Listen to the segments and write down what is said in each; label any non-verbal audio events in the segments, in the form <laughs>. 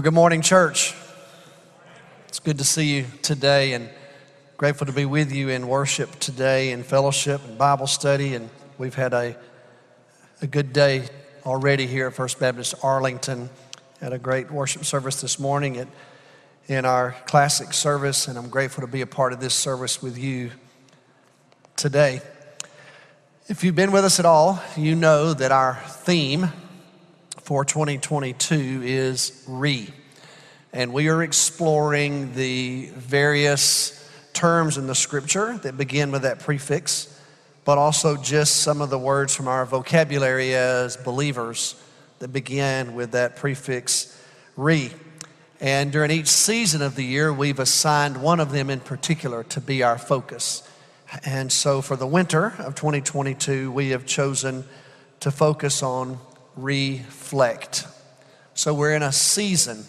Well, good morning, church. It's good to see you today and grateful to be with you in worship today and fellowship and Bible study. And we've had a, a good day already here at First Baptist Arlington. Had a great worship service this morning at, in our classic service, and I'm grateful to be a part of this service with you today. If you've been with us at all, you know that our theme for 2022 is re. And we are exploring the various terms in the scripture that begin with that prefix, but also just some of the words from our vocabulary as believers that begin with that prefix re. And during each season of the year, we've assigned one of them in particular to be our focus. And so for the winter of 2022, we have chosen to focus on reflect. So we're in a season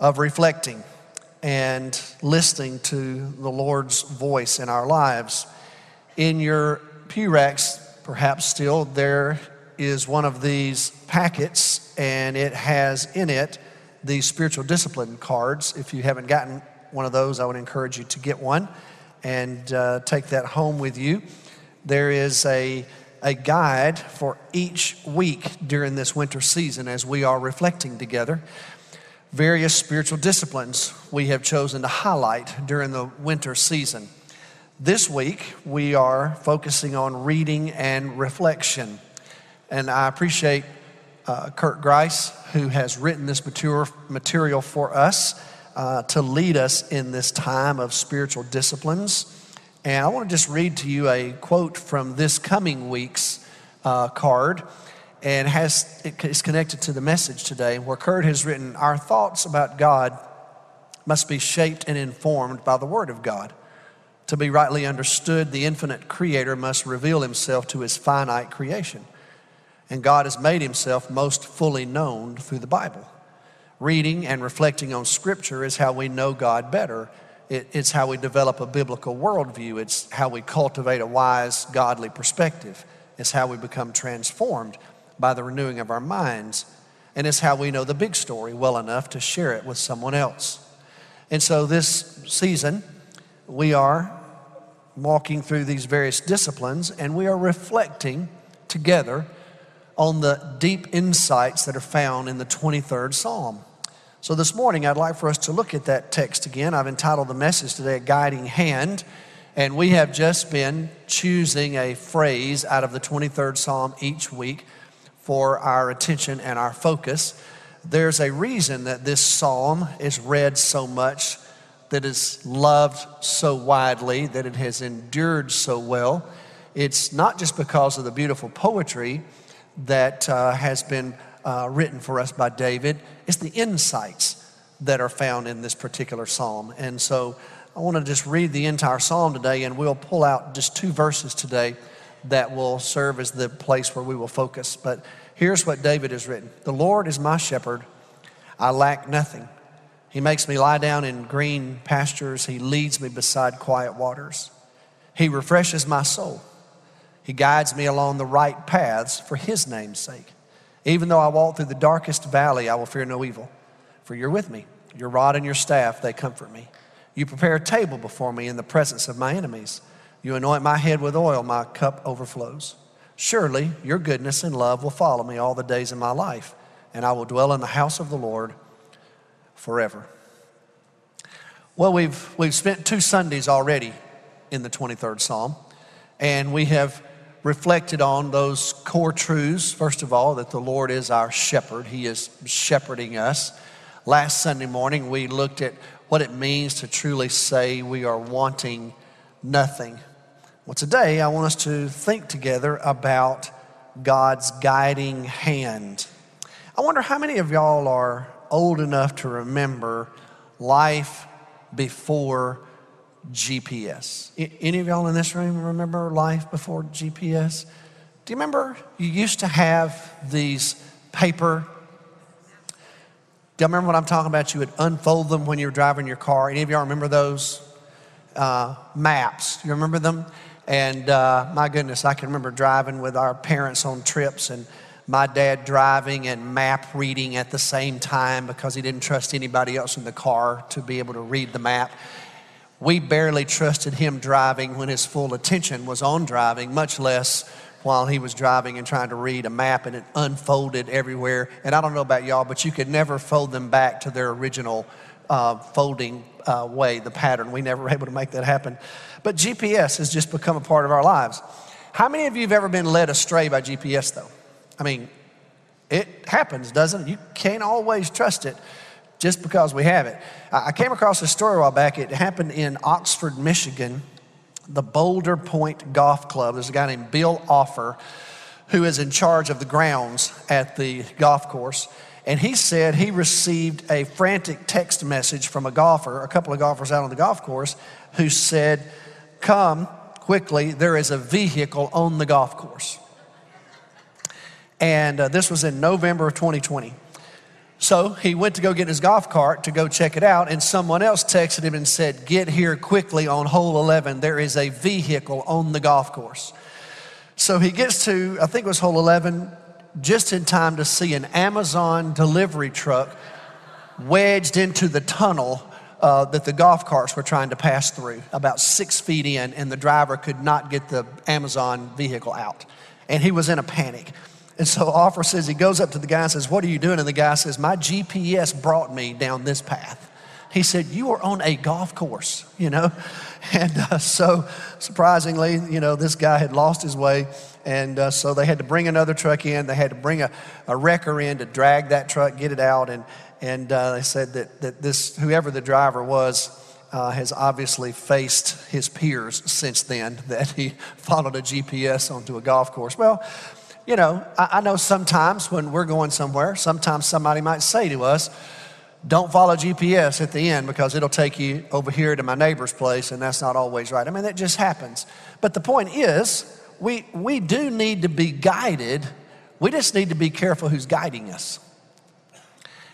of reflecting and listening to the Lord's voice in our lives. In your racks, perhaps still, there is one of these packets, and it has in it the spiritual discipline cards. If you haven't gotten one of those, I would encourage you to get one and uh, take that home with you. There is a a guide for each week during this winter season as we are reflecting together. Various spiritual disciplines we have chosen to highlight during the winter season. This week, we are focusing on reading and reflection. And I appreciate uh, Kurt Grice, who has written this material, material for us uh, to lead us in this time of spiritual disciplines. And I want to just read to you a quote from this coming week's uh, card, and has it's connected to the message today, where Kurt has written, "Our thoughts about God must be shaped and informed by the Word of God. To be rightly understood, the infinite Creator must reveal Himself to His finite creation, and God has made Himself most fully known through the Bible." Reading and reflecting on Scripture is how we know God better it, it's how we develop a biblical worldview. It's how we cultivate a wise, godly perspective. It's how we become transformed by the renewing of our minds. And it's how we know the big story well enough to share it with someone else. And so this season, we are walking through these various disciplines and we are reflecting together on the deep insights that are found in the 23rd Psalm. So this morning, I'd like for us to look at that text again. I've entitled the message today, A Guiding Hand. And we have just been choosing a phrase out of the 23rd Psalm each week for our attention and our focus. There's a reason that this psalm is read so much, that is loved so widely, that it has endured so well. It's not just because of the beautiful poetry that uh, has been uh, written for us by David. It's the insights that are found in this particular psalm. And so I want to just read the entire psalm today, and we'll pull out just two verses today that will serve as the place where we will focus. But here's what David has written The Lord is my shepherd, I lack nothing. He makes me lie down in green pastures, He leads me beside quiet waters. He refreshes my soul. He guides me along the right paths for His name's sake. Even though I walk through the darkest valley, I will fear no evil, for you're with me. Your rod and your staff, they comfort me. You prepare a table before me in the presence of my enemies. You anoint my head with oil, my cup overflows. Surely your goodness and love will follow me all the days of my life, and I will dwell in the house of the Lord forever. Well, we've, we've spent two Sundays already in the 23rd Psalm, and we have reflected on those core truths. First of all, that the Lord is our shepherd, He is shepherding us. Last Sunday morning, we looked at what it means to truly say we are wanting nothing. Well, today, I want us to think together about God's guiding hand. I wonder how many of y'all are old enough to remember life before GPS. Any of y'all in this room remember life before GPS? Do you remember you used to have these paper? Do y'all remember what I'm talking about? You would unfold them when you were driving your car. Any of y'all remember those uh, maps? You remember them? And uh, my goodness, I can remember driving with our parents on trips, and my dad driving and map reading at the same time because he didn't trust anybody else in the car to be able to read the map. We barely trusted him driving when his full attention was on driving, much less while he was driving and trying to read a map and it unfolded everywhere. And I don't know about y'all, but you could never fold them back to their original uh, folding uh, way, the pattern. We never <laughs> were able to make that happen. But GPS has just become a part of our lives. How many of you have ever been led astray by GPS, though? I mean, it happens, doesn't it? You can't always trust it just because we have it. I came across a story a while back. It happened in Oxford, Michigan, the Boulder Pointe Golf Club. There's a guy named Bill Offer who is in charge of the grounds at the golf course. And he said he received a frantic text message from a golfer, a couple of golfers out on the golf course, who said, Come quickly, there is a vehicle on the golf course. And uh, this was in November of 2020. So he went to go get his golf cart to go check it out, and someone else texted him and said, Get here quickly on hole 11. There is a vehicle on the golf course. So he gets to, I think it was hole 11, just in time to see an Amazon delivery truck wedged into the tunnel uh, that the golf carts were trying to pass through, about six feet in, and the driver could not get the Amazon vehicle out. And he was in a panic. And so Offer says he goes up to the guy and says, What are you doing? And the guy says, My GPS brought me down this path. He said, You are on a golf course, you know? <laughs> And uh, so surprisingly, you know, this guy had lost his way. And uh, so they had to bring another truck in. They had to bring a, a wrecker in to drag that truck, get it out. And, and uh, they said that, that this, whoever the driver was, uh, has obviously faced his peers since then <laughs> that he followed a GPS onto a golf course. Well, you know, I, I know sometimes when we're going somewhere, sometimes somebody might say to us, don't follow GPS at the end because it'll take you over here to my neighbor's place, and that's not always right. I mean, that just happens. But the point is, we, we do need to be guided. We just need to be careful who's guiding us.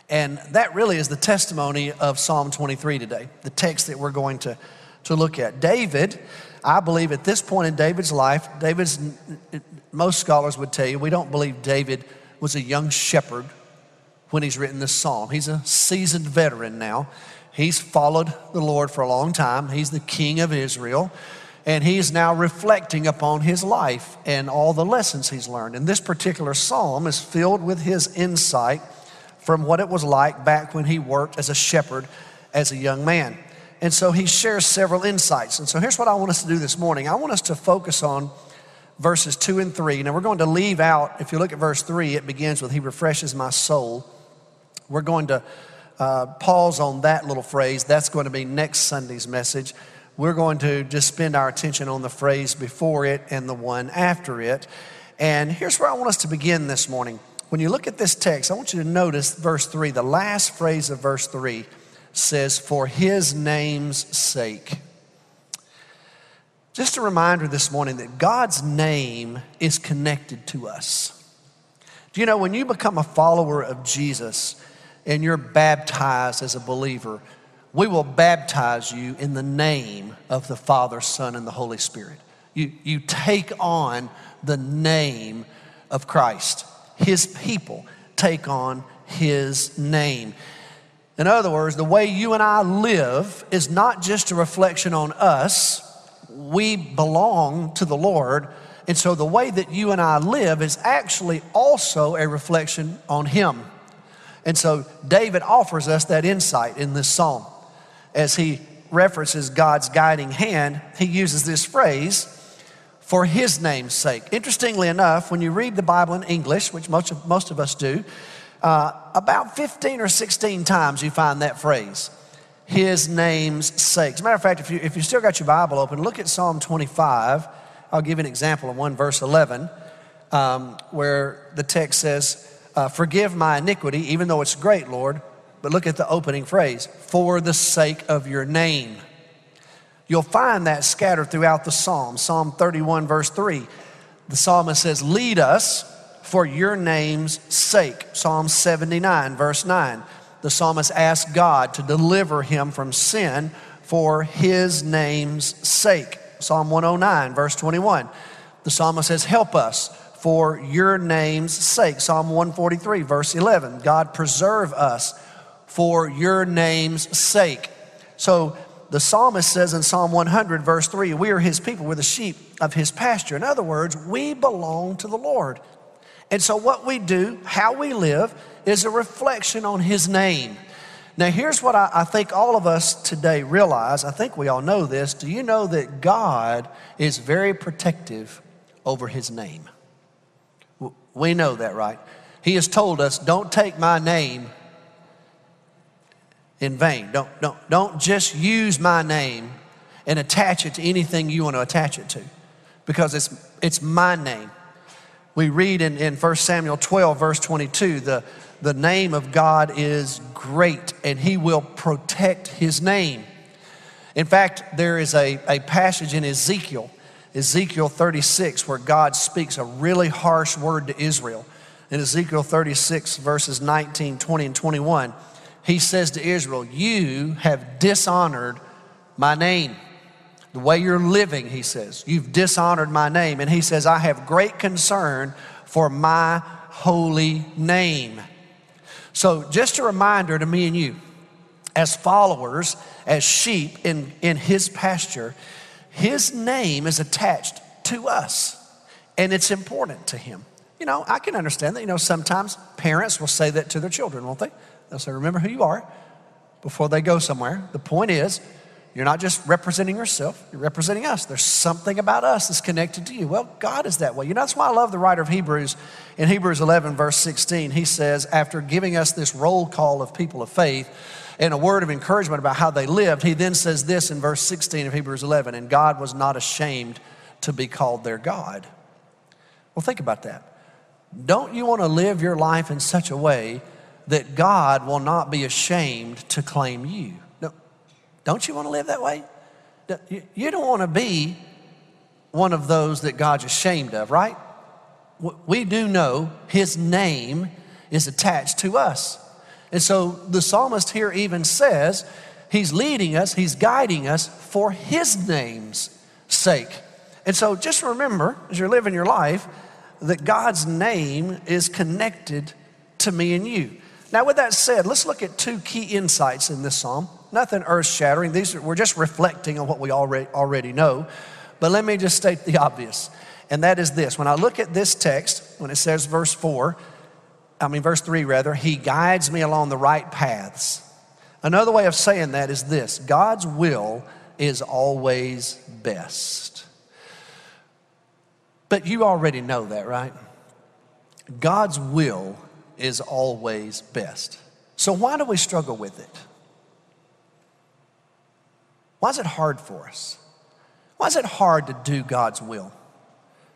And that really is the testimony of Psalm 23 today, the text that we're going to, to look at. David, I believe at this point in David's life, David's most scholars would tell you we don't believe David was a young shepherd when he's written this psalm. He's a seasoned veteran now. He's followed the Lord for a long time. He's the king of Israel. And he's now reflecting upon his life and all the lessons he's learned. And this particular psalm is filled with his insight from what it was like back when he worked as a shepherd as a young man. And so he shares several insights. And so here's what I want us to do this morning I want us to focus on verses 2 and 3. Now, we're going to leave out, if you look at verse 3, it begins with, He refreshes my soul. We're going to uh, pause on that little phrase. That's going to be next Sunday's message. We're going to just spend our attention on the phrase before it and the one after it. And here's where I want us to begin this morning. When you look at this text, I want you to notice verse 3. The last phrase of verse 3 says, For his name's sake. Just a reminder this morning that God's name is connected to us. Do you know when you become a follower of Jesus and you're baptized as a believer, we will baptize you in the name of the Father, Son, and the Holy Spirit. You, you take on the name of Christ. His people take on His name. In other words, the way you and I live is not just a reflection on us we belong to the Lord. And so the way that you and I live is actually also a reflection on Him. And so David offers us that insight in this psalm. As he references God's guiding hand, he uses this phrase, for his name's sake. Interestingly enough, when you read the Bible in English, which most of, most of us do, uh, about 15 or 16 times you find that phrase his name's sake. As a matter of fact, if you, if you still got your Bible open, look at Psalm 25. I'll give you an example of 1 verse 11, um, where the text says, uh, Forgive my iniquity, even though it's great, Lord. But look at the opening phrase, for the sake of your name. You'll find that scattered throughout the Psalm. Psalm 31, verse 3. The psalmist says, Lead us for your name's sake. Psalm 79, verse 9 the psalmist asked God to deliver him from sin for his name's sake. Psalm 109, verse 21. The psalmist says, Help us for your name's sake. Psalm 143, verse 11. God, preserve us for your name's sake. So the psalmist says in Psalm 100, verse 3, we are his people, we're the sheep of his pasture. In other words, we belong to the Lord. And so what we do, how we live, is a reflection on his name. Now, here's what I, I, think all of us today realize. I think we all know this. Do you know that God is very protective over his name? We know that, right? He has told us, don't take my name in vain. Don't, don't, don't just use my name and attach it to anything you want to attach it to because it's, it's my name. We read in, in 1 Samuel 12, verse 22, the, the name of God is great and he will protect his name. In fact, there is a, a passage in Ezekiel, Ezekiel 36, where God speaks a really harsh word to Israel. In Ezekiel 36, verses 19, 20, and 21, he says to Israel, You have dishonored my name. The way you're living, he says, you've dishonored my name. And he says, I have great concern for my holy name. So, just a reminder to me and you, as followers, as sheep in, in his pasture, his name is attached to us, and it's important to him. You know, I can understand that. You know, sometimes parents will say that to their children, won't they? They'll say, Remember who you are before they go somewhere. The point is, you're not just representing yourself, you're representing us. There's something about us that's connected to you. Well, God is that way. You know, that's why I love the writer of Hebrews. In Hebrews 11, verse 16, he says, after giving us this roll call of people of faith and a word of encouragement about how they lived, he then says this in verse 16 of Hebrews 11, and God was not ashamed to be called their God. Well, think about that. Don't you want to live your life in such a way that God will not be ashamed to claim you. Don't you want to live that way? You don't want to be one of those that God's ashamed of, right? We do know his name is attached to us. And so the psalmist here even says he's leading us, he's guiding us for his name's sake. And so just remember as you're living your life that God's name is connected to me and you. Now, with that said, let's look at two key insights in this psalm. Nothing earth shattering. These are, we're just reflecting on what we already, already know. But let me just state the obvious, and that is this. When I look at this text, when it says verse 4, I mean, verse 3 rather, He guides me along the right paths. Another way of saying that is this God's will is always best. But you already know that, right? God's will is always best. So, why do we struggle with it? Why is it hard for us? Why is it hard to do God's will?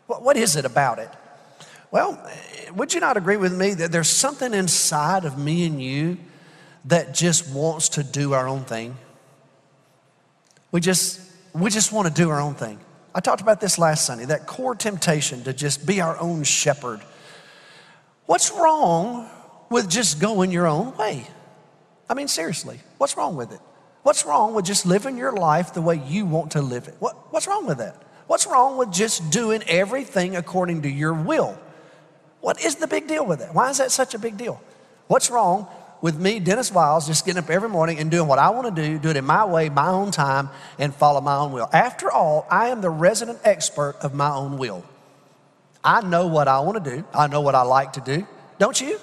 What is it about it? Well, would you not agree with me that there's something inside of me and you that just wants to do our own thing? We just, we just want to do our own thing. I talked about this last Sunday that core temptation to just be our own shepherd What's wrong with just going your own way? I mean, seriously, what's wrong with it? What's wrong with just living your life the way you want to live it? What, what's wrong with that? What's wrong with just doing everything according to your will? What is the big deal with that? Why is that such a big deal? What's wrong with me, Dennis Wiles, just getting up every morning and doing what I want to do, do it in my way, my own time, and follow my own will? After all, I am the resident expert of my own will. I know what I want to do, I know what I like to do. Don't you?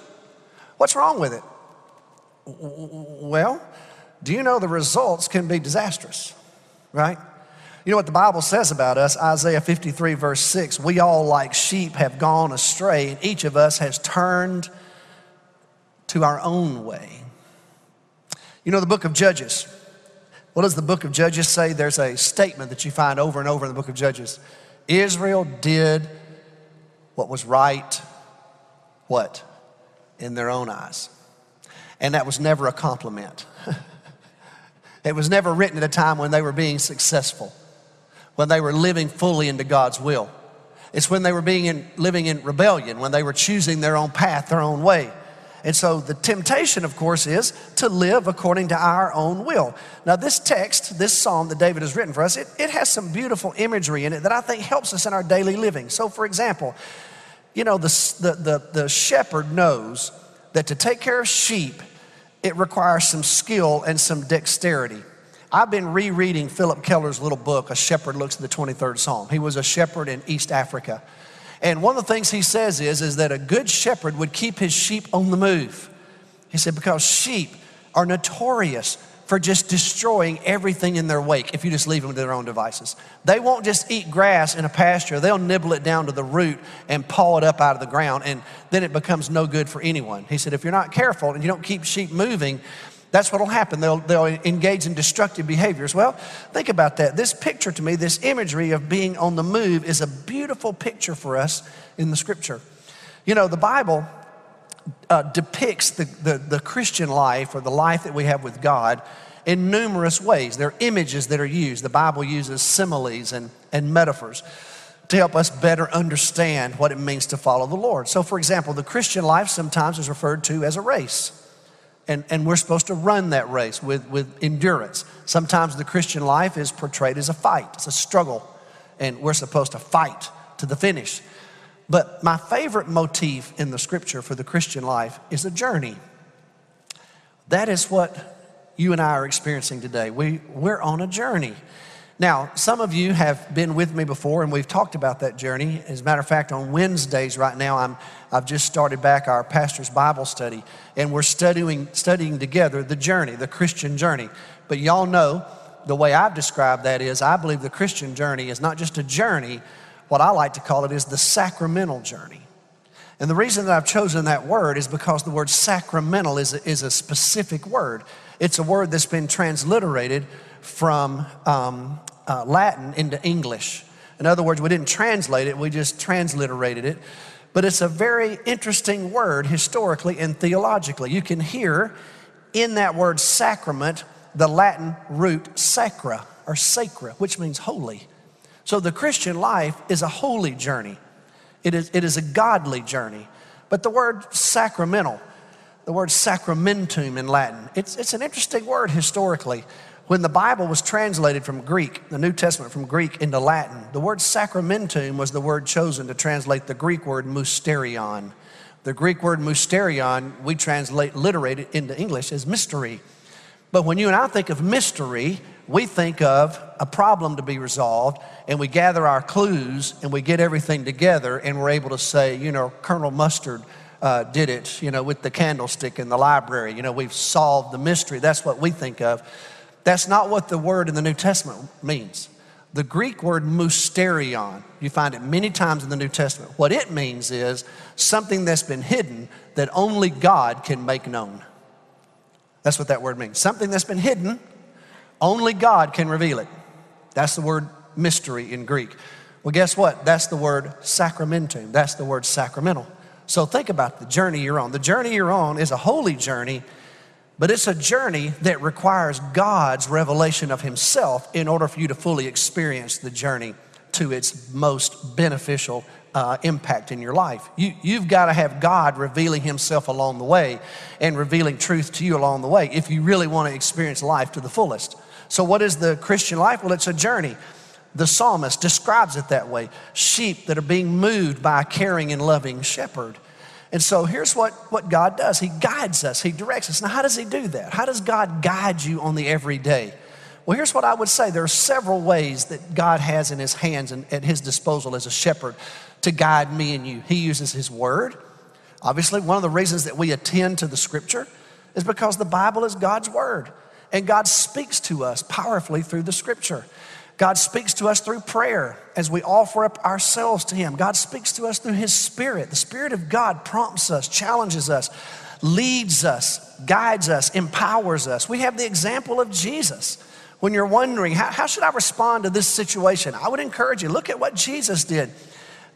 What's wrong with it? Well, do you know the results can be disastrous, right? You know what the Bible says about us? Isaiah 53, verse 6 We all, like sheep, have gone astray, and each of us has turned to our own way. You know the book of Judges. What does the book of Judges say? There's a statement that you find over and over in the book of Judges Israel did what was right, what? In their own eyes. And that was never a compliment. <laughs> it was never written at a time when they were being successful, when they were living fully into God's will. It's when they were being in, living in rebellion, when they were choosing their own path, their own way. And so the temptation, of course, is to live according to our own will. Now, this text, this psalm that David has written for us, it, it has some beautiful imagery in it that I think helps us in our daily living. So, for example, You know, the, the, the, the shepherd knows that to take care of sheep, it requires some skill and some dexterity. I've been rereading Phillip Keller's little book, A Shepherd Looks at the 23rd Psalm. He was a shepherd in East Africa. And one of the things he says is, is that a good shepherd would keep his sheep on the move. He said, because sheep are notorious for just destroying everything in their wake if you just leave them to their own devices. They won't just eat grass in a pasture, they'll nibble it down to the root and paw it up out of the ground, and then it becomes no good for anyone. He said, if you're not careful and you don't keep sheep moving, that's what will happen. They'll, they'll engage in destructive behaviors. Well, think about that. This picture to me, this imagery of being on the move, is a beautiful picture for us in the scripture. You know, the Bible uh, depicts the, the, the Christian life or the life that we have with God in numerous ways. There are images that are used. The Bible uses similes and, and metaphors to help us better understand what it means to follow the Lord. So, for example, the Christian life sometimes is referred to as a race. And, and we're supposed to run that race with, with endurance. Sometimes the Christian life is portrayed as a fight, it's a struggle, and we're supposed to fight to the finish. But my favorite motif in the scripture for the Christian life is a journey. That is what you and I are experiencing today. We, we're on a journey. Now, some of you have been with me before, and we've talked about that journey. As a matter of fact, on Wednesdays right now, I'm, I've just started back our pastor's Bible study, and we're studying, studying together the journey, the Christian journey. But y'all know the way I've described that is I believe the Christian journey is not just a journey, what I like to call it is the sacramental journey. And the reason that I've chosen that word is because the word sacramental is a, is a specific word. It's a word that's been transliterated from um, uh, Latin into English. In other words, we didn't translate it, we just transliterated it. But it's a very interesting word historically and theologically. You can hear in that word sacrament the Latin root sacra or sacra, which means holy. So the Christian life is a holy journey, it is, it is a godly journey. But the word sacramental, the word sacramentum in Latin, it's, it's an interesting word historically. When the Bible was translated from Greek, the New Testament from Greek into Latin, the word sacramentum was the word chosen to translate the Greek word mysterion. The Greek word mysterion, we translate, literate it into English as mystery. But when you and I think of mystery, we think of a problem to be resolved and we gather our clues and we get everything together and we're able to say, you know, Colonel Mustard uh, did it, you know, with the candlestick in the library. You know, we've solved the mystery. That's what we think of. That's not what the word in the New Testament means. The Greek word mysterion, you find it many times in the New Testament. What it means is something that's been hidden that only God can make known. That's what that word means. Something that's been hidden only God can reveal it. That's the word mystery in Greek. Well, guess what? That's the word sacramentum. That's the word sacramental. So think about the journey you're on. The journey you're on is a holy journey, but it's a journey that requires God's revelation of Himself in order for you to fully experience the journey to its most beneficial uh, impact in your life. You, you've got to have God revealing Himself along the way and revealing truth to you along the way if you really want to experience life to the fullest. So, what is the Christian life? Well, it's a journey. The psalmist describes it that way sheep that are being moved by a caring and loving shepherd. And so here's what, what God does He guides us, He directs us. Now, how does He do that? How does God guide you on the everyday? Well, here's what I would say there are several ways that God has in His hands and at His disposal as a shepherd to guide me and you. He uses His Word. Obviously, one of the reasons that we attend to the Scripture is because the Bible is God's Word. And God speaks to us powerfully through the scripture. God speaks to us through prayer as we offer up ourselves to Him. God speaks to us through His Spirit. The Spirit of God prompts us, challenges us, leads us, guides us, empowers us. We have the example of Jesus. When you're wondering, how, how should I respond to this situation? I would encourage you, look at what Jesus did.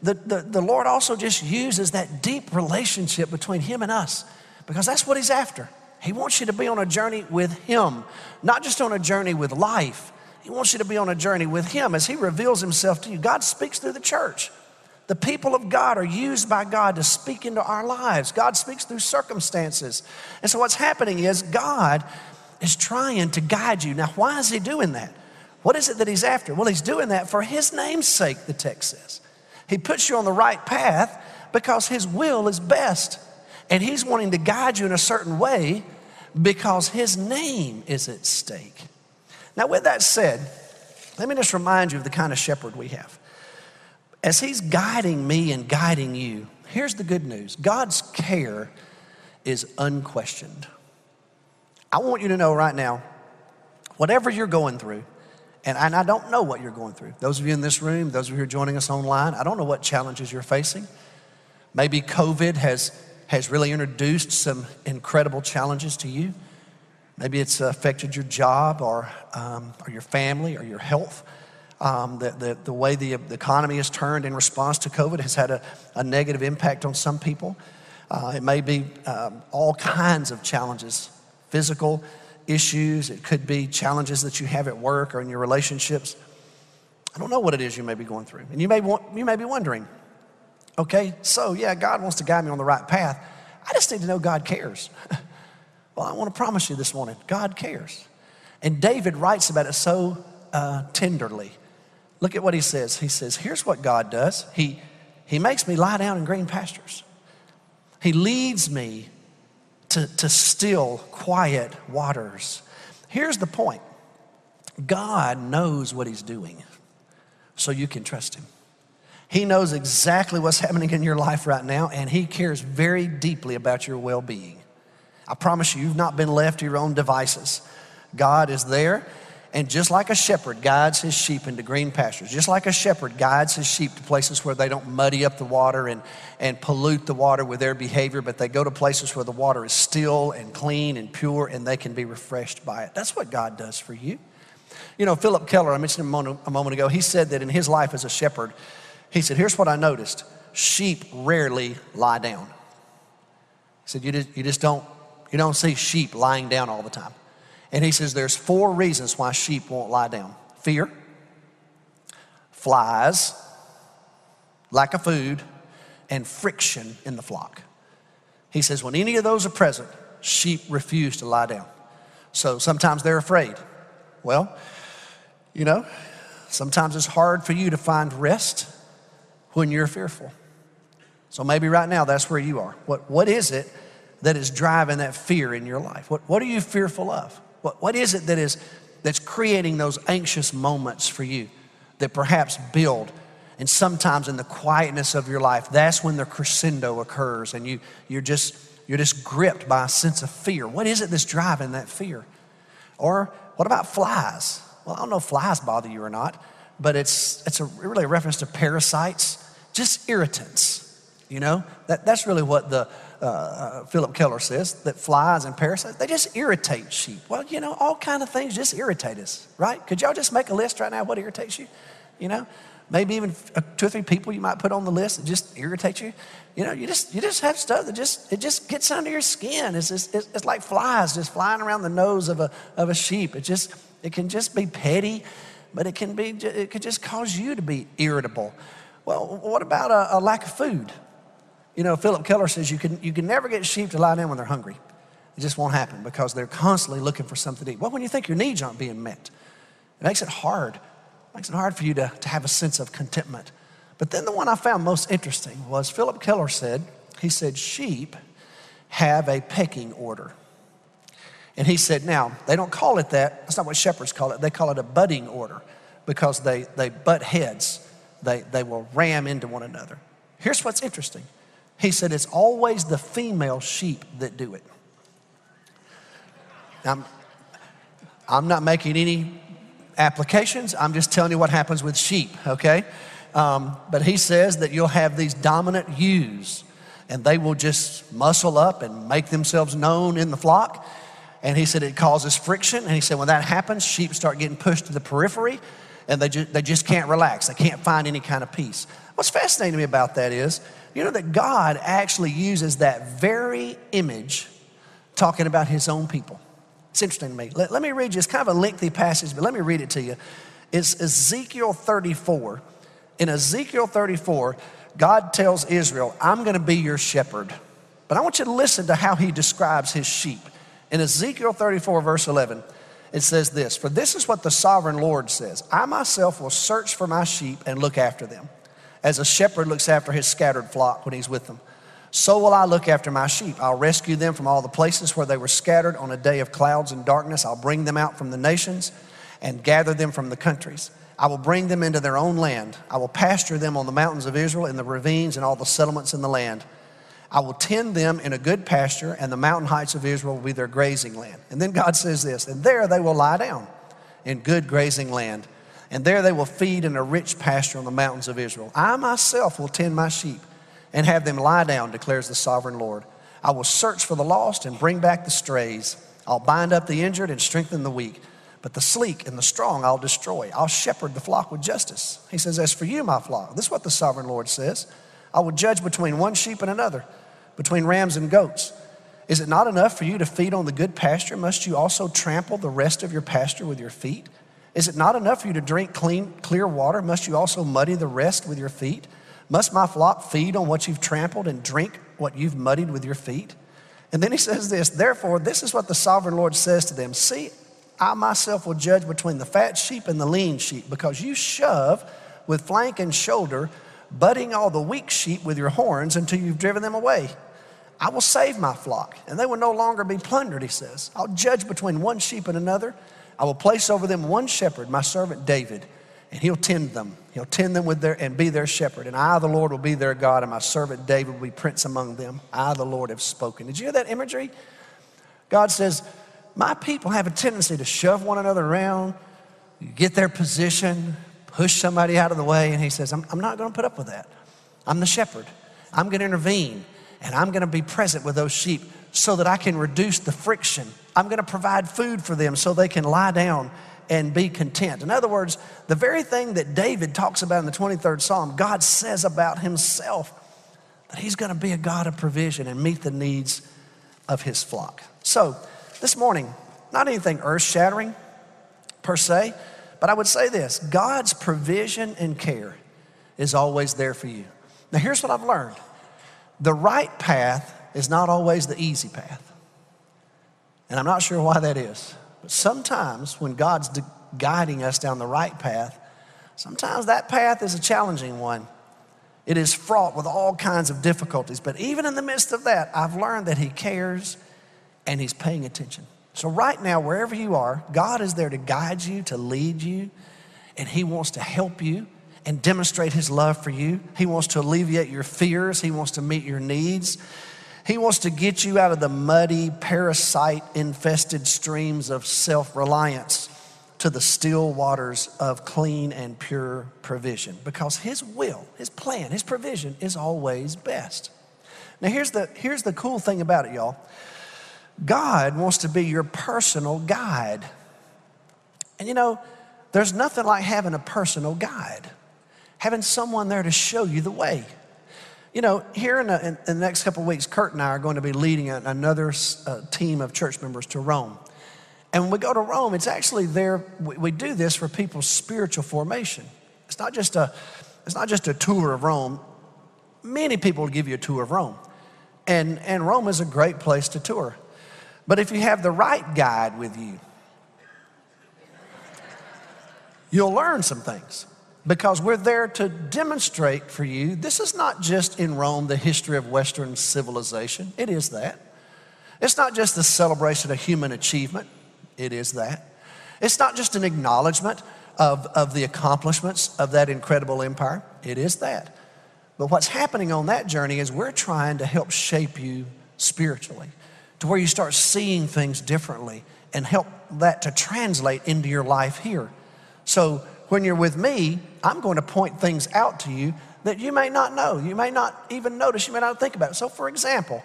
The, the, the Lord also just uses that deep relationship between Him and us because that's what He's after. He wants you to be on a journey with Him, not just on a journey with life. He wants you to be on a journey with Him as He reveals Himself to you. God speaks through the church. The people of God are used by God to speak into our lives. God speaks through circumstances. And so, what's happening is God is trying to guide you. Now, why is He doing that? What is it that He's after? Well, He's doing that for His name's sake, the text says. He puts you on the right path Because His will is best. And He's wanting to guide you in a certain way because His name is at stake. Now, with that said, let me just remind you of the kind of shepherd we have. As He's guiding me and guiding you, here's the good news God's care is unquestioned. I want you to know right now, whatever you're going through, and, I don't know what you're going through. Those of you in this room, those of you who are joining us online, I don't know what challenges you're facing. Maybe COVID has, has really introduced some incredible challenges to you. Maybe it's affected your job or, um, or your family or your health. Um, the, the, the, way the, the, economy has turned in response to COVID has had a, a negative impact on some people. Uh, it may be um, all kinds of challenges physical issues, it could be challenges that you have at work or in your relationships. I don't know what it is you may be going through. And you may, want, you may be wondering, okay, so yeah, God wants to guide me on the right path. I just need to know God cares. <laughs> well, I want to promise you this morning God cares. And David writes about it so uh, tenderly. Look at what he says. He says, Here's what God does He, he makes me lie down in green pastures, He leads me to, to still, quiet waters. Here's the point God knows what He's doing, so you can trust Him. He knows exactly what's happening in your life right now, and He cares very deeply about your well being. I promise you, you've not been left to your own devices. God is there, and just like a shepherd guides his sheep into green pastures, just like a shepherd guides his sheep to places where they don't muddy up the water and, and pollute the water with their behavior, but they go to places where the water is still and clean and pure and they can be refreshed by it. That's what God does for you. You know, Phillip Keller, I mentioned him a moment, a moment ago, he said that in his life as a shepherd, he said, Here's what I noticed sheep rarely lie down. He said, You just, you just don't, you don't see sheep lying down all the time. And he says there's four reasons why sheep won't lie down fear, flies, lack of food, and friction in the flock. He says when any of those are present, sheep refuse to lie down. So sometimes they're afraid. Well, you know, sometimes it's hard for you to find rest when you're fearful. So maybe right now that's where you are. What, what is it that is driving that fear in your life? What, what are you fearful of? What, what is it that is that's creating those anxious moments for you that perhaps build? And sometimes in the quietness of your life, that's when the crescendo occurs and you, you're, just, you're just gripped by a sense of fear. What is it that's driving that fear? Or what about flies? Well, I don't know if flies bother you or not, but it's, it's a, really a reference to parasites, just irritants. You know, that, that's really what the, uh, uh, Phillip Keller says, that flies and parasites, they just irritate sheep. Well, you know, all kind of things just irritate us, right? Could y'all just make a list right now what irritates you? You know, maybe even uh, two or three people you might put on the list that just irritate you. You know, you just you just have stuff that just it just gets under your skin. It's just, it's, it's like flies just flying around the nose of a of a sheep. It just it can just be petty, but it can be it could just cause you to be irritable. Well, what about a, a lack of food? You know, Phillip Keller says you can, you can never get sheep to lie down when they're hungry. It just won't happen because they're constantly looking for something to eat. Well, when you think your needs aren't being met, it makes it hard. It makes it hard for you to, to have a sense of contentment. But then the one I found most interesting was Phillip Keller said, he said, sheep have a pecking order. And he said, now, they don't call it that. That's not what shepherds call it. They call it a butting order because they, they butt heads. They, they will ram into one another. Here's what's interesting he said, It's always the female sheep that do it. I'm, I'm not making any applications, I'm just telling you what happens with sheep, okay? Um, but he says that you'll have these dominant ewes, and they will just muscle up and make themselves known in the flock. And he said it causes friction. And he said when that happens, sheep start getting pushed to the periphery and they, ju- they just can't relax. They can't find any kind of peace. What's fascinating to me about that is you know that God actually uses that very image talking about his own people. It's interesting to me. Let, let me read you, it's kind of a lengthy passage, but let me read it to you. It's Ezekiel 34. In Ezekiel 34, God tells Israel, I'm going to be your shepherd. But I want you to listen to how he describes his sheep. In Ezekiel 34, verse 11, it says this For this is what the sovereign Lord says I myself will search for my sheep and look after them. as a shepherd looks after his scattered flock when he's with them. So will I look after my sheep. I'll rescue them from all the places where they were scattered on a day of clouds and darkness. I'll bring them out from the nations and gather them from the countries. I will bring them into their own land. I will pasture them on the mountains of Israel, in the ravines, and all the settlements in the land. I will tend them in a good pasture, and the mountain heights of Israel will be their grazing land. And then God says this, and there they will lie down in good grazing land, and there they will feed in a rich pasture on the mountains of Israel. I myself will tend my sheep and have them lie down, declares the sovereign Lord. I will search for the lost and bring back the strays. I'll bind up the injured and strengthen the weak. But the sleek and the strong I'll destroy. I'll shepherd the flock with justice. He says, As for you, my flock, this is what the sovereign Lord says I will judge between one sheep and another, between rams and goats. Is it not enough for you to feed on the good pasture? Must you also trample the rest of your pasture with your feet? Is it not enough for you to drink clean, clear water? Must you also muddy the rest with your feet? Must my flock feed on what you've trampled and drink what you've muddied with your feet? And then he says this, therefore, this is what the sovereign Lord says to them See, I myself will judge between the fat sheep and the lean sheep, because you shove with flank and shoulder, butting all the weak sheep with your horns until you've driven them away. I will save my flock, and they will no longer be plundered, he says. I'll judge between one sheep and another. I will place over them one shepherd, my servant David, and he'll tend them. He'll tend them with their and be their shepherd. And I, the Lord, will be their God, and my servant David will be prince among them. I, the Lord, have spoken. Did you hear that imagery? God says, my people have a tendency to shove one another around, get their position, push somebody out of the way. And he says, I'm, I'm not going to put up with that. I'm the shepherd. I'm going to intervene and I'm going to be present with those sheep so that I can reduce the friction. I'm going to provide food for them so they can lie down and be content. In other words, the very thing that David talks about in the 23rd Psalm, God says about himself that he's going to be a God of provision and meet the needs of his flock. So, this morning, not anything earth shattering per se, but I would say this God's provision and care is always there for you. Now, here's what I've learned the right path is not always the easy path. And I'm not sure why that is. But sometimes when God's guiding us down the right path, sometimes that path is a challenging one. It is fraught with all kinds of difficulties. But even in the midst of that, I've learned that He cares and He's paying attention. So, right now, wherever you are, God is there to guide you, to lead you, and He wants to help you and demonstrate His love for you. He wants to alleviate your fears, He wants to meet your needs. He wants to get you out of the muddy, parasite infested streams of self reliance to the still waters of clean and pure provision because His will, His plan, His provision is always best. Now, here's the, here's the cool thing about it, y'all. God wants to be your personal guide. And you know, there's nothing like having a personal guide, having someone there to show you the way. You know, here in the, in the next couple of weeks, Kurt and I are going to be leading another uh, team of church members to Rome. And when we go to Rome, it's actually there, we, we do this for people's spiritual formation. It's not just a, it's not just a tour of Rome. Many people give you a tour of Rome. And, and Rome is a great place to tour. But if you have the right guide with you, you'll learn some things because we're there to demonstrate for you this is not just in Rome the history of Western civilization, it is that. It's not just the celebration of human achievement, it is that. It's not just an acknowledgement of, of the accomplishments of that incredible empire, it is that. But what's happening on that journey is we're trying to help shape you spiritually to where you start seeing things differently and help that to translate into your life here. So when you're with me, I'm going to point things out to you that you may not know. You may not even notice. You may not think about it. So, for example,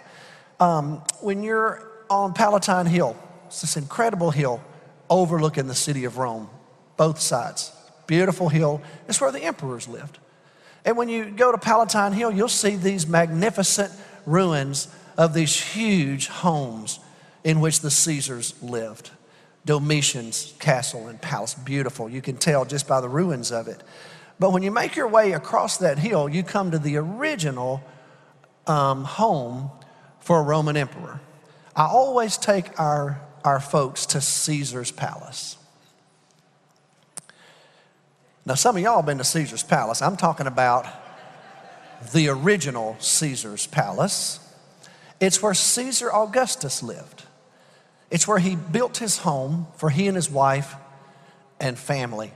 um, when you're on Palatine Hill, it's this incredible hill overlooking the city of Rome, both sides. Beautiful hill. It's where the emperors lived. And when you go to Palatine Hill, you'll see these magnificent ruins of these huge homes in which the Caesars lived. Domitian's castle and palace, beautiful. You can tell just by the ruins of it. But when you make your way across that hill, you come to the original um, home for a Roman emperor. I always take our, our folks to Caesar's palace. Now, some of y'all have been to Caesar's palace. I'm talking about the original Caesar's palace. It's where Caesar Augustus lived. It's where he built his home for he and his wife and family.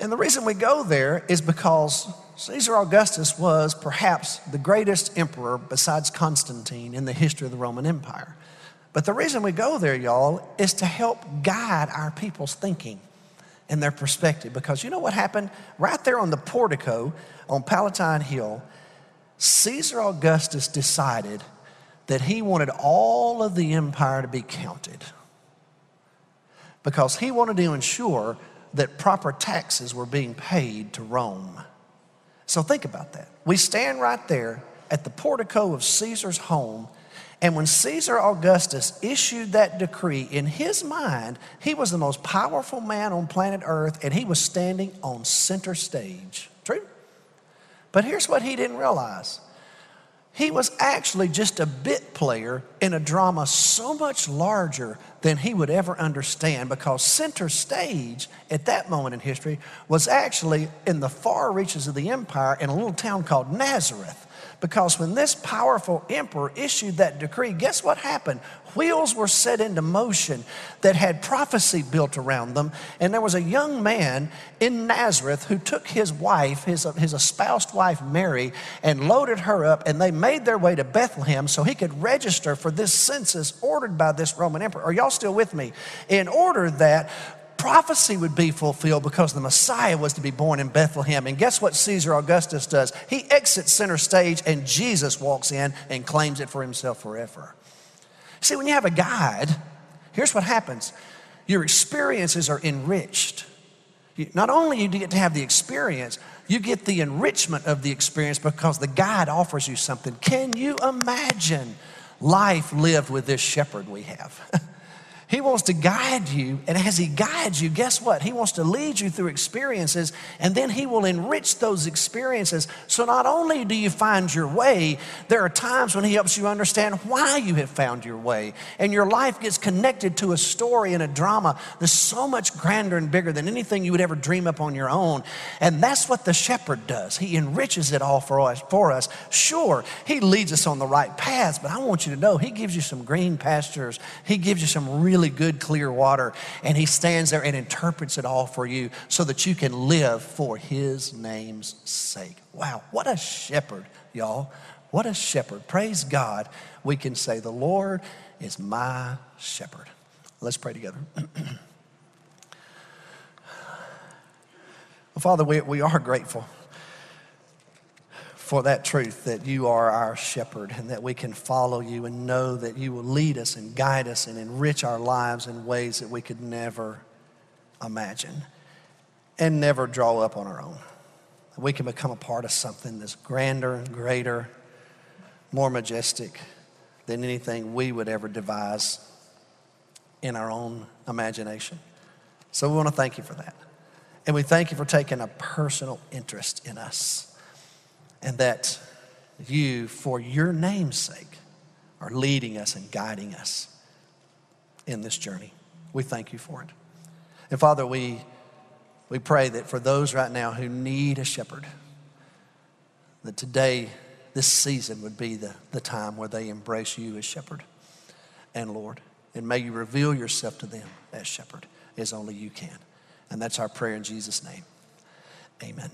And the reason we go there is because Caesar Augustus was perhaps the greatest emperor besides Constantine in the history of the Roman Empire. But the reason we go there, y'all, is to help guide our people's thinking and their perspective. Because you know what happened? Right there on the portico on Palatine Hill, Caesar Augustus decided that he wanted all of the empire to be counted because he wanted to ensure that proper taxes were being paid to Rome. So think about that. We stand right there at the portico of Caesar's home and when Caesar Augustus issued that decree, in his mind, he was the most powerful man on planet Earth and he was standing on center stage. True? But here's what he didn't realize he was actually just a bit player in a drama so much larger than he would ever understand because center stage at that moment in history was actually in the far reaches of the empire in a little town called Nazareth. Because when this powerful emperor issued that decree, guess what happened? Wheels were set into motion that had prophecy built around them. And there was a young man in Nazareth who took his wife, his, uh, his espoused wife Mary, and loaded her up. And they made their way to Bethlehem so he could register for this census ordered by this Roman emperor. Are y'all still with me? In order that prophecy would be fulfilled because the Messiah was to be born in Bethlehem. And guess what Caesar Augustus does? He exits center stage and Jesus walks in and claims it for himself forever. See, when you have a guide, here's what happens your experiences are enriched. Not only do you get to have the experience, you get the enrichment of the experience because the guide offers you something. Can you imagine life lived with this shepherd we have? <laughs> He wants to guide you, and as He guides you, guess what? He wants to lead you through experiences, and then He will enrich those experiences. So not only do you find your way, there are times when He helps you understand why you have found your way, and your life gets connected to a story and a drama that's so much grander and bigger than anything you would ever dream up on your own. And that's what the shepherd does. He enriches it all for us. For us. Sure, He leads us on the right paths, but I want you to know He gives you some green pastures. He gives you some really really good, clear water. And he stands there and interprets it all for you so that you can live for his name's sake. Wow, what a shepherd, y'all. What a shepherd. Praise God. We can say, The Lord is my shepherd. Let's pray together. <clears throat> well, Father, we, we are grateful for that truth that you are our shepherd and that we can follow you and know that you will lead us and guide us and enrich our lives in ways that we could never imagine and never draw up on our own. We can become a part of something that's grander, greater, more majestic than anything we would ever devise in our own imagination. So we want to thank you for that. And we thank you for taking a personal interest in us and that you, for your name's sake, are leading us and guiding us in this journey. We thank you for it. And Father, we, we pray that for those right now who need a shepherd, that today, this season would be the, the time where they embrace you as shepherd and Lord. And may you reveal yourself to them as shepherd, as only you can. And that's our prayer in Jesus' name. Amen.